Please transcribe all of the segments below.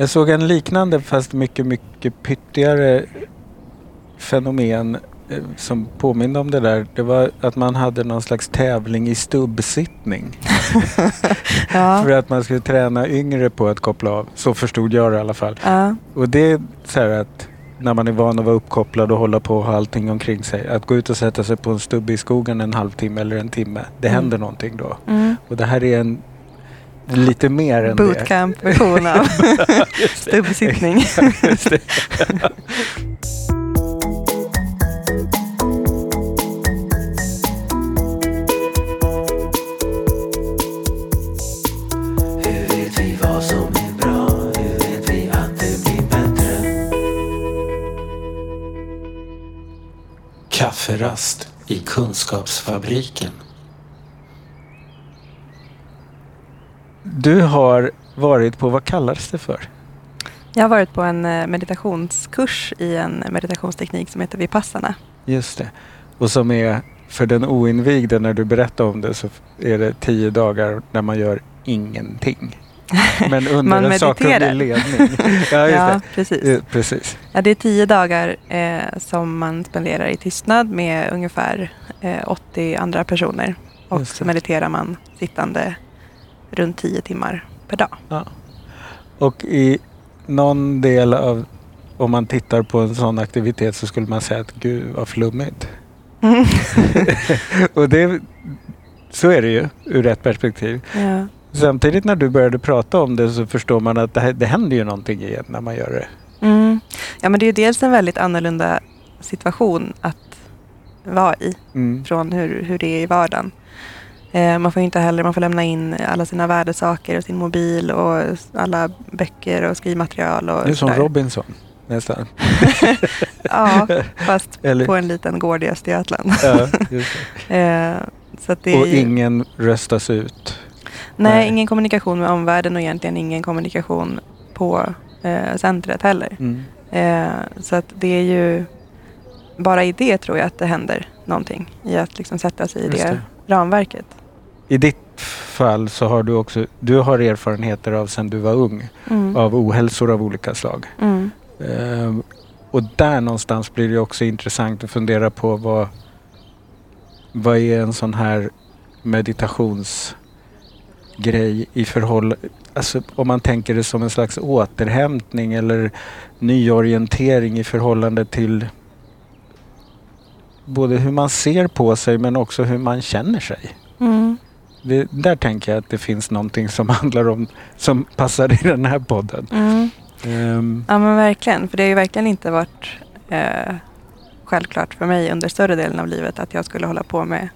Jag såg en liknande fast mycket, mycket pyttigare fenomen eh, som påminner om det där. Det var att man hade någon slags tävling i stubbsittning. Ja. För att man skulle träna yngre på att koppla av. Så förstod jag det i alla fall. Ja. Och det är så här att när man är van att vara uppkopplad och hålla på och ha allting omkring sig. Att gå ut och sätta sig på en stubbe i skogen en halvtimme eller en timme. Det Mm. händer någonting då. Mm. Och det här är en lite mer än det. Bootcamp-version av stubbsittning. Just det. Hur vet vi vad som är bra? Hur vet vi att det blir bättre? Kafferast i Kunskapsfabriken. Du har varit på, vad kallas det för? Jag har varit på en eh, meditationskurs i en meditationsteknik som heter Vipassana. Just det. Och som är, för den oinvigde när du berättar om det så är det tio dagar där man gör ingenting. Men under Man en sakkunnig ledning. Ja, Ja, det. precis. Precis. Ja, det är tio dagar eh, som man spenderar i tystnad med ungefär eh, 80 andra personer. Och så mediterar man sittande runt 10 timmar per dag. Och i någon del av, om man tittar på en sån aktivitet så skulle man säga att gud vad flummigt. Och det, så är det ju ur ett perspektiv. ja. Samtidigt när du började prata om det så förstår man att det, här, det händer ju någonting igen när man gör det. Mm. ja, men det är ju dels en väldigt annorlunda situation att vara i Mm. från hur, hur det är i vardagen. Eh, man får inte heller, man får lämna in alla sina värdesaker och sin mobil och alla böcker och skrivmaterial. Och Det är som. Robinson nästan. Ja, fast Eller- på en liten gård i Östergötland. Ja. Eh, så det Och ju, ingen röstas ut. nej, nej. ingen kommunikation med omvärlden och egentligen ingen kommunikation på eh, centret heller. Mm. Eh, så att det är ju bara i det tror jag att det händer någonting. I att liksom sätta sig i Just det, det. ramverket. I ditt fall så har du också du har erfarenheter av sen du var ung Mm. av ohälsor av olika slag. Mm. Ehm, och där någonstans blir det också intressant att fundera på vad, vad är en sån här meditationsgrej i förhållande, alltså om man tänker det som en slags återhämtning eller nyorientering i förhållande till både hur man ser på sig men också hur man känner sig. Det, där tänker jag att det finns någonting som handlar om, som passar i den här podden. Mm. Ehm, Ja men verkligen, för det har ju verkligen inte varit eh, självklart för mig under större delen av livet att jag skulle hålla på med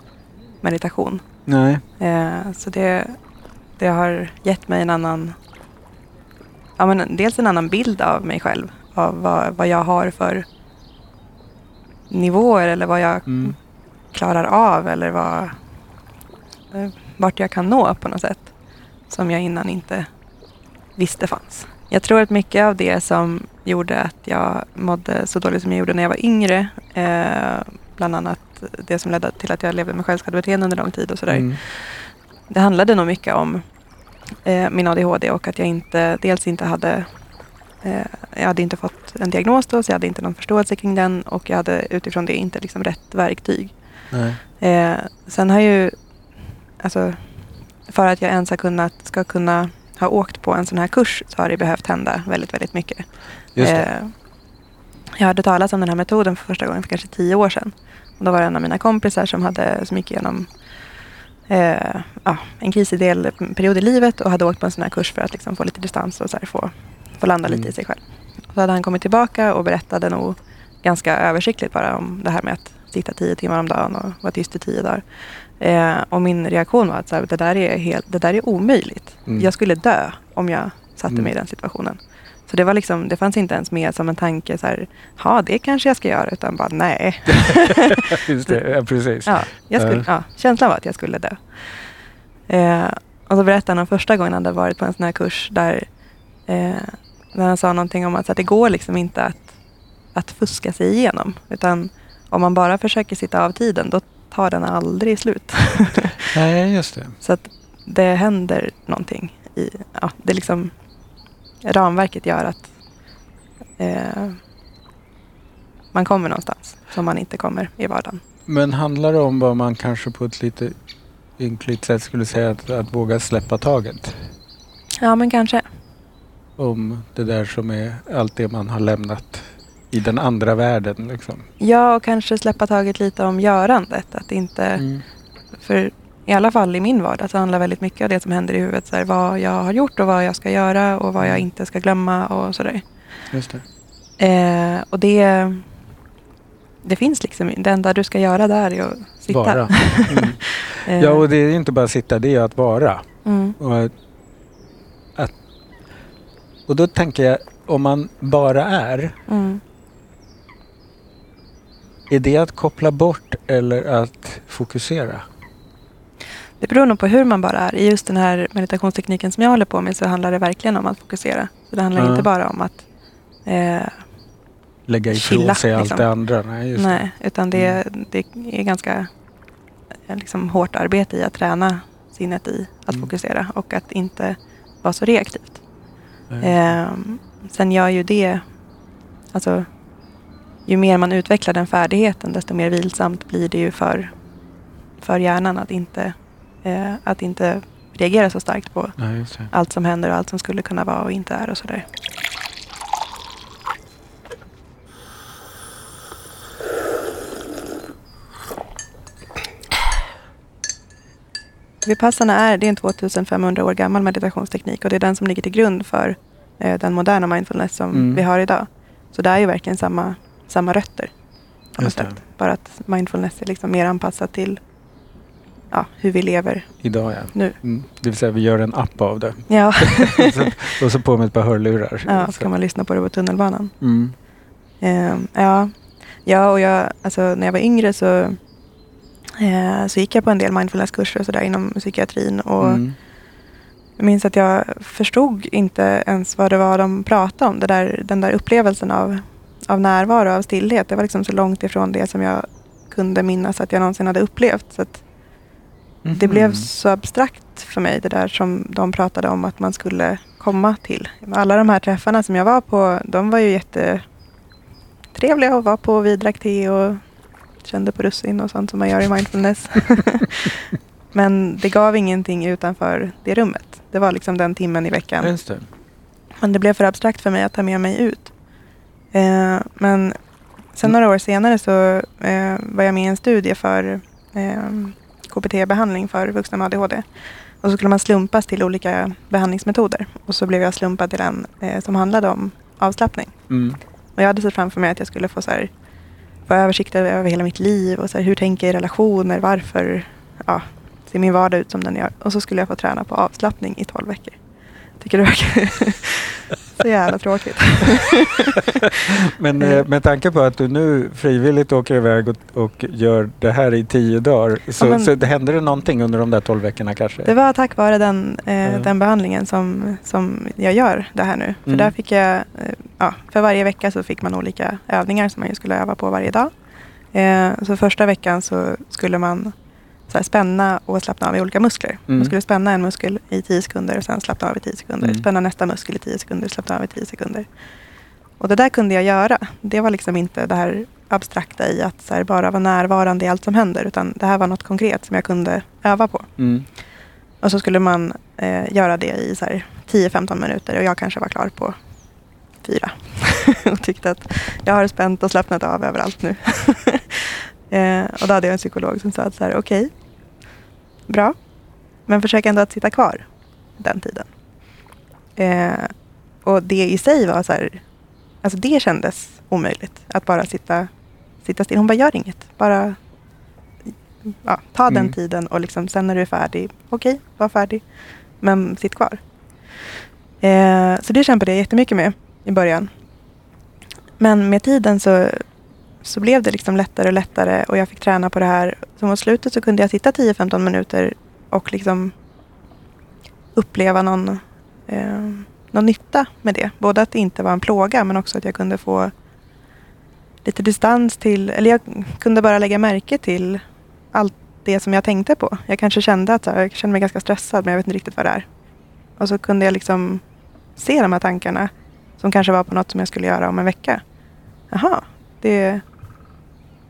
meditation. nej. Eh, så det, det har gett mig en annan, ja men dels en annan bild av mig själv. Av vad, vad jag har för nivåer eller vad jag Mm. klarar av eller vad, eh, vart jag kan nå på något sätt. Som jag innan inte visste fanns. Jag tror att mycket av det som gjorde att jag mådde så dåligt som jag gjorde när jag var yngre, eh, bland annat det som ledde till att jag levde med självskadebeteende under lång tid och sådär. Mm. Det handlade nog mycket om eh, min ADHD och att jag inte, dels inte hade eh, jag hade inte fått en diagnos då, så jag hade inte någon förståelse kring den och jag hade utifrån det inte liksom rätt verktyg. Eh, sen har ju, alltså, för att jag ens har kunnat, ska kunna ha åkt på en sån här kurs så har det behövt hända väldigt, väldigt mycket. Eh, jag hörde talas om den här metoden för första gången för kanske tio år sedan. Och då var det en av mina kompisar som, hade, som gick igenom eh, ja, en krisig del, period i livet och hade åkt på en sån här kurs för att liksom få lite distans och så här få, få landa lite Mm. i sig själv. Och så hade han kommit tillbaka och berättade nog ganska översiktligt bara om det här med att sitta tio timmar om dagen och vara tyst i tio dagar. Eh, och min reaktion var att så här, det, där är helt, det där är omöjligt. Mm. Jag skulle dö om jag satte Mm. mig i den situationen. Så det, var liksom, det fanns inte ens med som en tanke så här, ja det kanske jag ska göra, utan bara nej. Just det, ja, precis. Ja, skulle, ja, känslan var att jag skulle dö. Eh, och så berättade han om första gången han hade varit på en sån här kurs där, eh, där han sa någonting om att, att det går liksom inte att, att fuska sig igenom. Utan om man bara försöker sitta av tiden, då tar den aldrig slut. Nej, just det. så att det händer någonting. I, ja, det, liksom, ramverket gör att eh, man kommer någonstans som man inte kommer i vardagen. Men handlar det om vad man kanske på ett lite ynkligt sätt skulle säga att, att våga släppa taget? Ja, men kanske. Om det där som är allt det man har lämnat i den andra världen. Liksom. Ja, och kanske släppa taget lite om görandet. Att inte, Mm. för i alla fall i min vardag så handlar väldigt mycket av det som händer i huvudet så här, vad jag har gjort och vad jag ska göra och vad jag Mm. inte ska glömma och sådär. Just det. Eh, och det, det finns liksom, det enda du ska göra där är att sitta. Vara. Mm. Eh, Ja, och det är inte bara sitta, det är att vara. mm, Och, att, att, och då tänker jag, om man bara är, mm. Är det att koppla bort eller att fokusera? Det beror nog på hur man bara är. I just den här meditationstekniken som jag håller på med så handlar det verkligen om att fokusera. Så det handlar Ja. inte bara om att eh, Lägga ifrån Chilla, sig allt liksom. det andra? Nej, Nej, utan det, det är ganska eh, liksom, hårt arbete i att träna sinnet i att Mm. fokusera och att inte vara så reaktivt. Ehm, sen gör ju det, alltså ju mer man utvecklar den färdigheten desto mer vilsamt blir det ju för, för hjärnan att inte, eh, att inte reagera så starkt på det. allt som händer och allt som skulle kunna vara och inte är och sådär. Vipassana är, det är en 2500 år gammal meditationsteknik och det är den som ligger till grund för eh, den moderna mindfulness som Mm. vi har idag. Så det är ju verkligen samma, samma rötter. På något Just det. sätt. Bara att mindfulness är liksom mer anpassat till ja, hur vi lever Idag ja. nu. Mm. Det vill säga vi gör en app av det. Ja, så, och så på med ett par hörlurar. ja så kan man lyssna på det på tunnelbanan. Mm. Ehm, ja. ja, och jag, alltså, när jag var yngre så, eh, så gick jag på en del mindfulnesskurser och sådär inom psykiatrin. Och Mm. Jag minns att jag förstod inte ens vad det var de pratade om. Det där, den där upplevelsen av, av närvaro, av stillhet. Det var liksom så långt ifrån det som jag kunde minnas att jag någonsin hade upplevt. Så att det blev Mhm. så abstrakt för mig det där som de pratade om att man skulle komma till. Alla de här träffarna som jag var på, de var ju jättetrevliga att vara på. Vi drack te och kände på russin och sånt som man gör i mindfulness. Men det gav ingenting utanför det rummet. Det var liksom den timmen i veckan. Det. Men det blev för abstrakt för mig att ta med mig ut. Eh, men sen några år senare så eh, var jag med i en studie för eh, KBT-behandling för vuxna med ADHD. Och så skulle man slumpas till olika behandlingsmetoder. Och så blev jag slumpad till en eh, som handlade om avslappning. Mm. Och jag hade sett framför mig att jag skulle få, så här, få översikt över hela mitt liv och så här, hur tänker jag i relationer, varför ja, ser min vardag ut som den gör. Och så skulle jag få träna på avslappning i 12 veckor. Tycker det verkar så jävla tråkigt. Men eh, med tanke på att du nu frivilligt åker iväg och, och gör det här i tio dagar. Så, Ja, men- så det hände det någonting under de där tolv veckorna kanske? Det var tack vare den, eh, Ja. den behandlingen som, som jag gör det här nu. För Mm. där fick jag, eh, ja, för varje vecka så fick man olika övningar som man skulle öva på varje dag. Eh, så första veckan så skulle man så här, spänna och slappna av i olika muskler. Mm. Man skulle spänna en muskel i 10 sekunder och sen slappna av i 10 sekunder. Mm. Spänna nästa muskel i 10 sekunder och slappna av i 10 sekunder. Och det där kunde jag göra. Det var liksom inte det här abstrakta i att här, bara vara närvarande i allt som händer. Utan det här var något konkret som jag kunde öva på. Mm. Och så skulle man eh, göra det i så här 10-15 minuter och jag kanske var klar på fyra. och tyckte att jag har spänt och slappnat av överallt nu. eh, och då hade jag en psykolog som sa att så här, okej, bra, men försök ändå att sitta kvar den tiden. Eh, och det i sig var så här, alltså det kändes omöjligt att bara sitta, sitta still. Hon bara, gör inget, bara ja, ta den Mm. tiden och liksom, sen när du är färdig, okej, var färdig, men sitt kvar. Eh, så det kämpade jag jättemycket med i början. Men med tiden så, så blev det liksom lättare och lättare och jag fick träna på det här. Så mot slutet så kunde jag sitta 10-15 minuter och liksom uppleva någon, eh, någon nytta med det. Både att det inte var en plåga men också att jag kunde få lite distans till, eller jag kunde bara lägga märke till allt det som jag tänkte på. Jag kanske kände att jag kände mig ganska stressad men jag vet inte riktigt vad det är. Och så kunde jag liksom se de här tankarna som kanske var på något som jag skulle göra om en vecka. Jaha, det,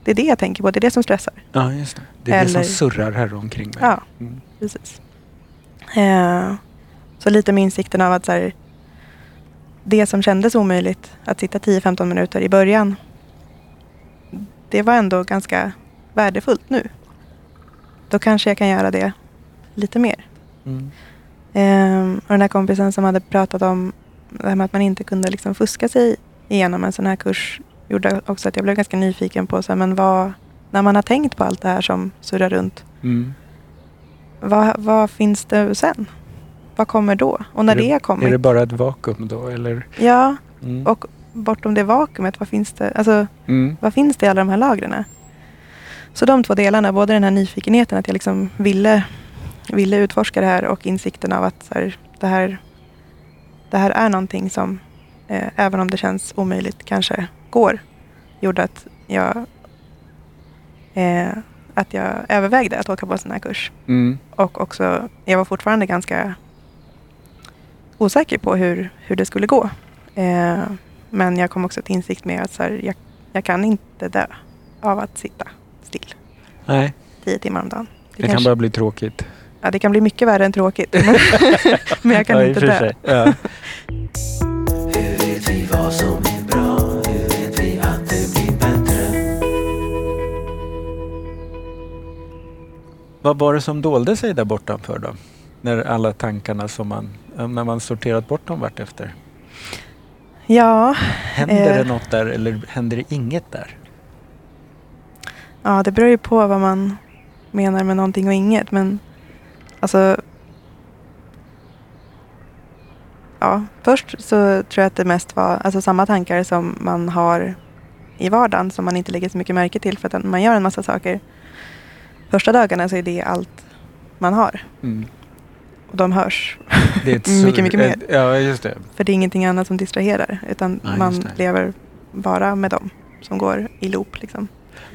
det är det jag tänker på. Det är det som stressar. Ja, just det. Det är det Eller- som surrar här omkring mig. Ja. Mm. Precis. Eh, så lite med insikten av att så här, det som kändes omöjligt, att sitta 10-15 minuter i början, det var ändå ganska värdefullt nu. Då kanske jag kan göra det lite mer. Mm. Eh, och den här kompisen som hade pratat om det här med att man inte kunde liksom fuska sig igenom en sån här kurs gjorde också att jag blev ganska nyfiken på så här, men vad, när man har tänkt på allt det här som surrar runt, Mm. vad, vad finns det sen? Vad kommer då? Och när Är det- det kommit? Är det bara ett vakuum då eller? Ja, Mm. och bortom det vakuumet, vad finns det, alltså, Mm. vad finns det i alla de här lagren? Så de två delarna, både den här nyfikenheten att jag liksom ville, ville utforska det här och insikten av att här, det, här, det här är någonting som, eh, även om det känns omöjligt, kanske går. Gjorde att jag, eh, att jag övervägde att åka på en sån här kurs. Mm. Och också, jag var fortfarande ganska osäker på hur, hur det skulle gå. Eh, men jag kom också till insikt med att så här, jag, jag kan inte dö av att sitta still Nej, tio timmar om dagen. det kan kanske- bara bli tråkigt. ja, det kan bli mycket värre än tråkigt. Men, men jag kan Ja, inte dö. Vad var det som dolde sig där bortanför då? När alla tankarna som man, när man sorterat bort dem vart efter. Ja, Händer Eh. det något där eller händer det inget där? ja, det beror ju på vad man menar med någonting och inget. Men alltså... Ja, först så tror jag att det mest var alltså, samma tankar som man har i vardagen som man inte lägger så mycket märke till för att man gör en massa saker. Första dagarna så är det allt man har Mm. och de hörs. Mycket, mycket mer. Ja, just det. För det är ingenting annat som distraherar utan Ja, man lever bara med dem som går i loop. Liksom.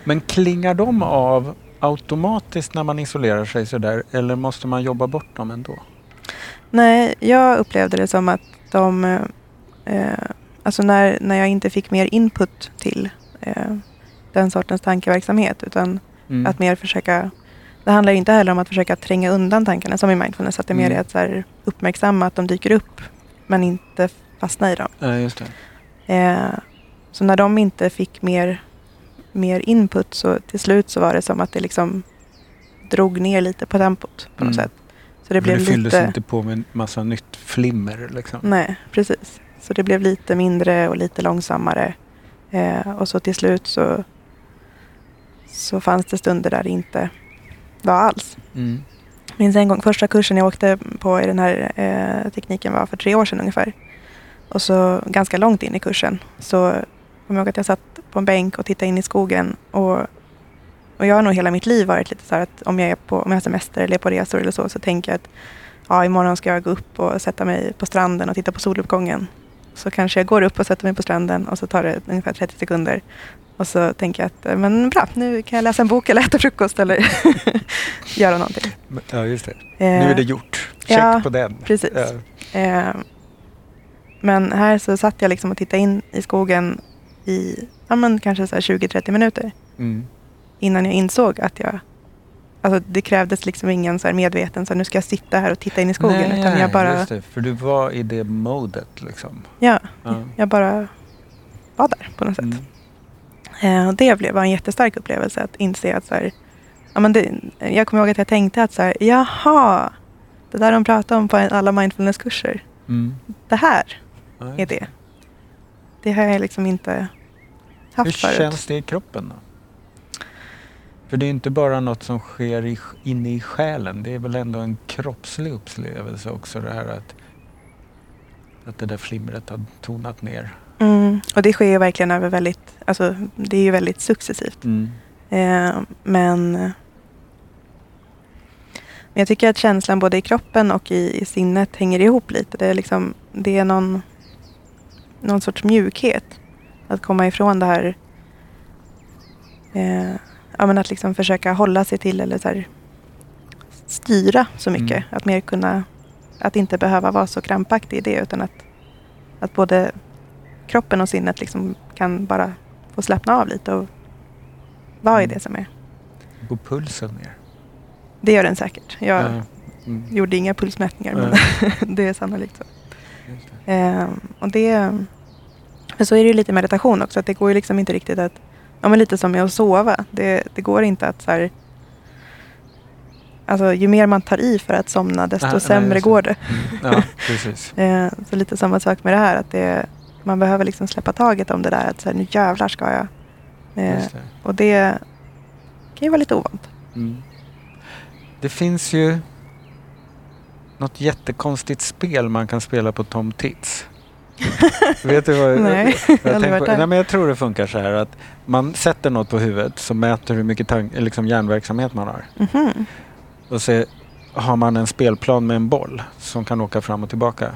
Men klingar de av automatiskt när man isolerar sig sådär eller måste man jobba bort dem ändå? Nej, jag upplevde det som att de... Eh, alltså när, när jag inte fick mer input till eh, den sortens tankeverksamhet utan Mm. att mer försöka... Det handlar ju inte heller om att försöka tränga undan tankarna som i mindfulness. Att det mer Mm. är att så uppmärksamma att de dyker upp men inte fastna i dem. Ja, just det. Eh, så när de inte fick mer, mer input så till slut så var det som att det liksom drog ner lite på tempot på något Mm. sätt. Så det blev det fylldes lite... inte på med en massa nytt flimmer liksom. Nej, precis. Så det blev lite mindre och lite långsammare. Eh, och så till slut så, så fanns det stunder där det inte var alls. Mm. Minns en gång, första kursen jag åkte på i den här eh, tekniken var för tre år sedan ungefär. Och så ganska långt in i kursen så kommer jag ihåg att jag satt på en bänk och tittade in i skogen. Och, och jag har nog hela mitt liv varit lite så här att om jag, är på, om jag har semester eller är på resor eller så, så tänker jag att ja, imorgon ska jag gå upp och sätta mig på stranden och titta på soluppgången. Så kanske jag går upp och sätter mig på stranden och så tar det ungefär 30 sekunder. Och så tänker jag att eh, men bra, nu kan jag läsa en bok eller äta frukost eller göra någonting. Ja, just det. Eh, Nu är det gjort. Check ja, på den. precis. Ja. Eh, men här så satt jag liksom och tittade in i skogen i ja, men kanske så här 20-30 minuter Mm. innan jag insåg att jag... Alltså det krävdes liksom ingen så här medveten så här, nu ska jag sitta här och titta in i skogen. Nej, utan jag bara, just det. För du var i det modet liksom. ja, Ja. jag bara var där på något sätt. Mm. Eh, och det blev, var en jättestark upplevelse att inse att så här, ja, men det, jag kommer ihåg att jag tänkte att så här, jaha, det där de pratar om på alla mindfulnesskurser, Mm. det här Ja, är det. Det har jag liksom inte haft Hur förut. känns det i kroppen då? För det är inte bara något som sker i, inne i själen. Det är väl ändå en kroppslig upplevelse också det här att, att det där flimret har tonat ner. Mm, och det sker ju verkligen över väldigt, alltså det är ju väldigt successivt. Mm. Eh, men, men jag tycker att känslan både i kroppen och i, i sinnet hänger ihop lite. Det är, liksom, det är någon, någon sorts mjukhet. Att komma ifrån det här eh, ja, men att liksom försöka hålla sig till eller så här, styra så mycket. Mm. Att mer kunna, att inte behöva vara så krampaktig i det utan att att både kroppen och sinnet liksom kan bara få slappna av lite och vara i Mm. det som är. Går pulsen ner? Det gör den säkert. Jag Ja. Mm. gjorde inga pulsmätningar men det är sannolikt så. Det. Ehm, och det, men så är det ju lite meditation också. Att det går ju liksom inte riktigt att... Ja, men lite som med att sova. Det, det går inte att så här... Alltså ju mer man tar i för att somna desto Ah, nej, sämre det. går det. Mm. Ja, precis. Eh, så lite samma sak med det här. Att det, man behöver liksom släppa taget om det där. Att så här, nu jävlar ska jag. Eh, det. och det kan ju vara lite ovant. Mm. Det finns ju något jättekonstigt spel man kan spela på Tom Tits. Vet du vad Nej, jag, jag varit på? Nej, men jag tror det funkar så här att man sätter något på huvudet som mäter hur mycket liksom hjärnverksamhet man har. Mhm. Och så har man en spelplan med en boll som kan åka fram och tillbaka.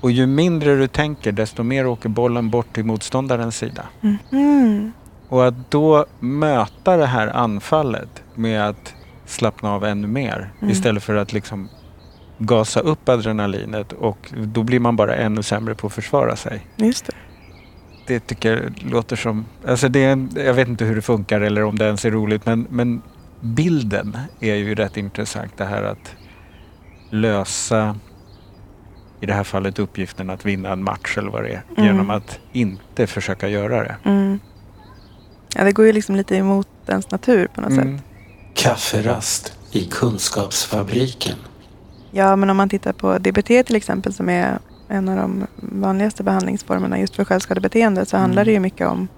Och ju mindre du tänker desto mer åker bollen bort till motståndarens sida. Mhm. Och att då möta det här anfallet med att slappna av ännu mer Mm. istället för att liksom gasa upp adrenalinet och då blir man bara ännu sämre på att försvara sig. Just det. Det tycker jag låter som, alltså det jag vet inte hur det funkar eller om det ens är roligt men, men bilden är ju rätt intressant det här att lösa i det här fallet uppgiften att vinna en match eller vad det är Mm. genom att inte försöka göra det. Mm. Ja, det går ju liksom lite emot ens natur på något Mm. sätt. Kafferast i Kunskapsfabriken. Ja, men om man tittar på DBT till exempel som är en av de vanligaste behandlingsformerna just för självskadebeteende så Mm. handlar det ju mycket om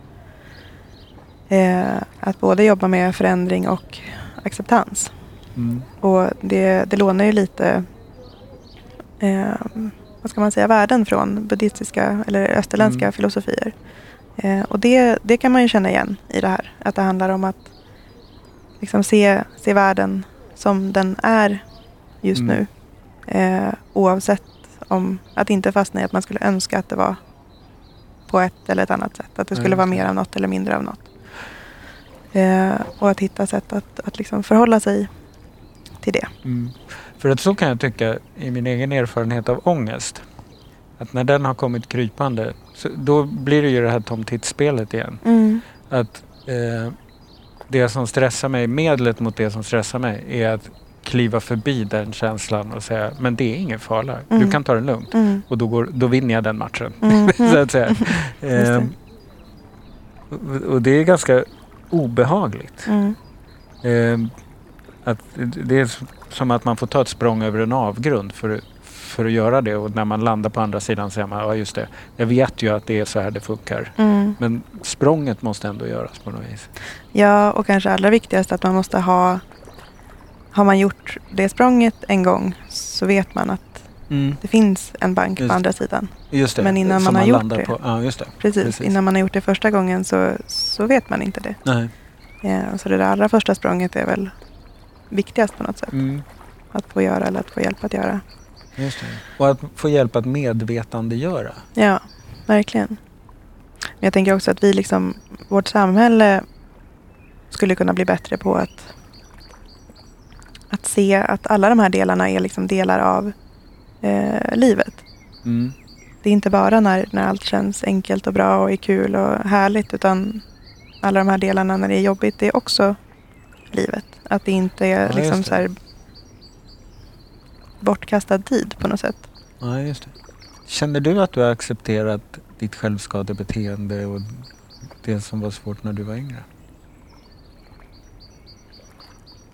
eh, att både jobba med förändring och acceptans. Mm. Och det, det lånar ju lite eh, vad ska man säga, värden från buddhistiska eller österländska Mm. filosofier. Eh, och det, det kan man ju känna igen i det här. Att det handlar om att liksom se, se världen som den är just Mm. nu. Eh, oavsett om att inte fastna i att man skulle önska att det var på ett eller ett annat sätt. Att det skulle just vara mer av något eller mindre av något. Eh, och att hitta sätt att, att liksom förhålla sig till det. Mm. För att så kan jag tycka i min egen erfarenhet av ångest. Att när den har kommit krypande, så då blir det ju det här Tom igen. Att eh, det som stressar mig, medlet mot det som stressar mig är att kliva förbi den känslan och säga men det är ingen fara, du Mm. kan ta det lugnt. Mm. Och då, går, då vinner jag den matchen. Mm. så att säga. Eh, och- det är ganska obehagligt. Mm. Eh, att det är som att man får ta ett språng över en avgrund för, för att göra det och när man landar på andra sidan säger man ja just det, jag vet ju att det är så här det funkar. Mm. Men språnget måste ändå göras på något vis. Ja, och kanske allra viktigast att man måste ha... Har man gjort det språnget en gång så vet man att det finns en bank Just på andra sidan. Just det, Men innan som man har gjort det. På. Ja, just det. Precis, Precis. innan man har gjort det första gången så, så vet man inte det. Nej. Eh, så det där allra första språnget är väl viktigast på något sätt. Mm, Att få göra eller att få hjälp att göra. just det. Och att få hjälp att medvetandegöra. Ja, verkligen. Men jag tänker också att vi liksom, vårt samhälle skulle kunna bli bättre på att, att se att alla de här delarna är liksom delar av eh, livet. Mm. Det är inte bara när, när allt känns enkelt och bra och är kul och härligt utan alla de här delarna när det är jobbigt, det är också livet. Att det inte är Ja, liksom så här bortkastad tid på något sätt. Ja, just det. Känner du att du har accepterat ditt självskadebeteende och det som var svårt när du var yngre?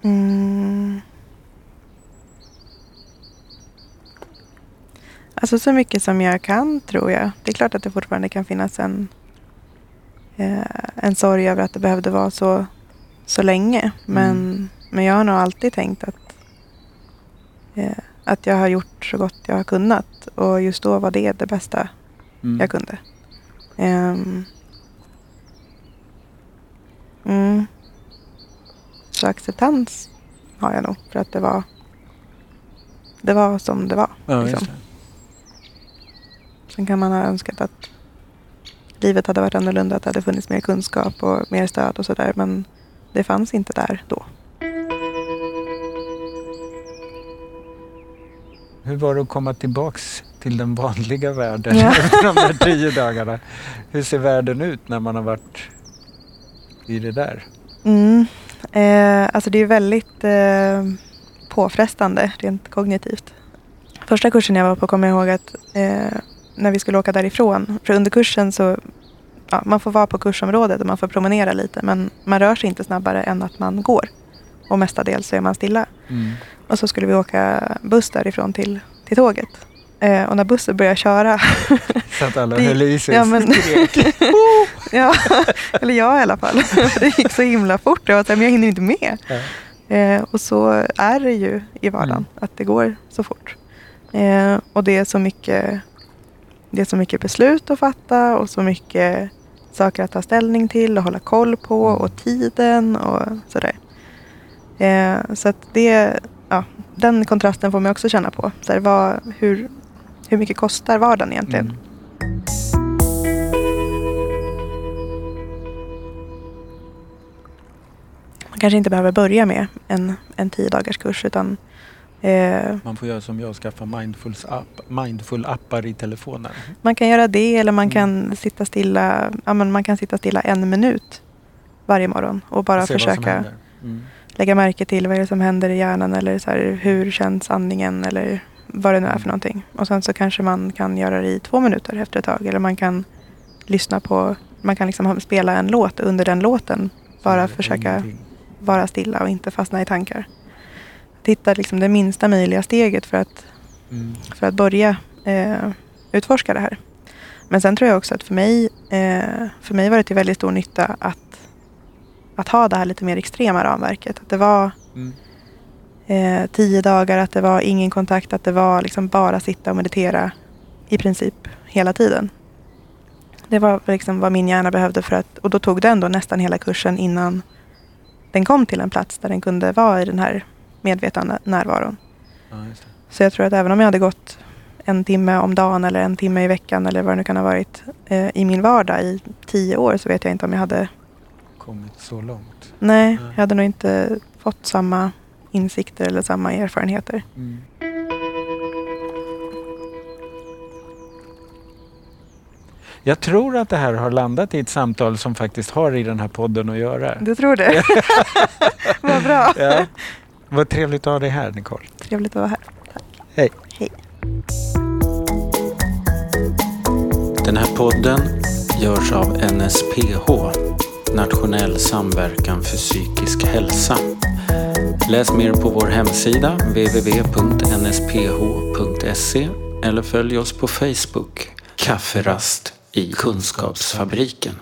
Mm. Alltså så mycket som jag kan tror jag. Det är klart att det fortfarande kan finnas en, eh, en sorg över att det behövde vara så, så länge. Men, men jag har nog alltid tänkt att, eh, att jag har gjort så gott jag har kunnat. Och just då var det det bästa Mm. jag kunde. Ehm. mm. Så acceptans har jag nog för att det var det var som det var. Ja, liksom. det. Sen kan man ha önskat att livet hade varit annorlunda, att det hade funnits mer kunskap och mer stöd och sådär. Men det fanns inte där då. Hur var det att komma tillbaks till den vanliga världen Ja. efter de där tio dagarna? Hur ser världen ut när man har varit i det där? Mm. Eh, alltså det är väldigt eh, påfrestande rent kognitivt. Första kursen jag var på kommer jag ihåg att eh, när vi skulle åka därifrån, för under kursen så ja, man får vara på kursområdet och man får promenera lite men man rör sig inte snabbare än att man går. Och mestadels så är man stilla. Mm. Och så skulle vi åka buss därifrån till, till tåget. Eh, och när bussen började köra Så att alla Det- höll i sig ja, och men-. Ja, eller jag i alla fall. Det gick så himla fort. Jag var så här, men jag hinner inte med. Ja. Eh, och så är det ju i vardagen, Mm. att det går så fort. Eh, och det är så mycket det är så mycket beslut att fatta och så mycket saker att ta ställning till och hålla koll på Mm. och tiden och sådär. Eh, så att det, ja, den kontrasten får man också känna på. Så här, vad, hur, hur mycket kostar vardagen egentligen? Mm. Man kanske inte behöver börja med en, en tio dagars kurs utan Man får göra som jag skaffa mindfuls app, mindful appar i telefonen. man kan göra det eller man Mm. kan sitta stilla ja, men man kan sitta stilla en minut varje morgon och bara och försöka. Mm. lägga märke till vad är det som händer i hjärnan eller så här, hur känns andningen eller vad det nu är för någonting. Och sen så kanske man kan göra det i två minuter efter ett tag eller man kan lyssna på, man kan liksom spela en låt under den låten. Bara försöka ingenting. vara stilla och inte fastna i tankar. Hitta liksom det minsta möjliga steget för att, Mm. för att börja eh, utforska det här. Men sen tror jag också att för mig, eh, för mig var det till väldigt stor nytta att, att ha det här lite mer extrema ramverket. Att det var Mm. eh, tio dagar, att det var ingen kontakt, att det var liksom bara sitta och meditera i princip hela tiden. Det var liksom vad min hjärna behövde för att, och då tog det ändå nästan hela kursen innan den kom till en plats där den kunde vara i den här medvetna närvaron. Ja. Så jag tror att även om jag hade gått en timme om dagen eller en timme i veckan eller vad det nu kan ha varit eh, i min vardag i tio år så vet jag inte om jag hade, Kommit så långt. nej, Nej. jag hade nog inte fått samma insikter eller samma erfarenheter. Mm. Jag tror att det här har landat i ett samtal som faktiskt har i den här podden att göra. Du tror det? Vad bra. Ja. Vad trevligt att ha dig här Nicole. Trevligt att vara här. Hej. Hej. Den här podden görs av NSPH, Nationell samverkan för psykisk hälsa. Läs mer på vår hemsida www.nsph.se eller följ oss på Facebook, Kafferast i Kunskapsfabriken.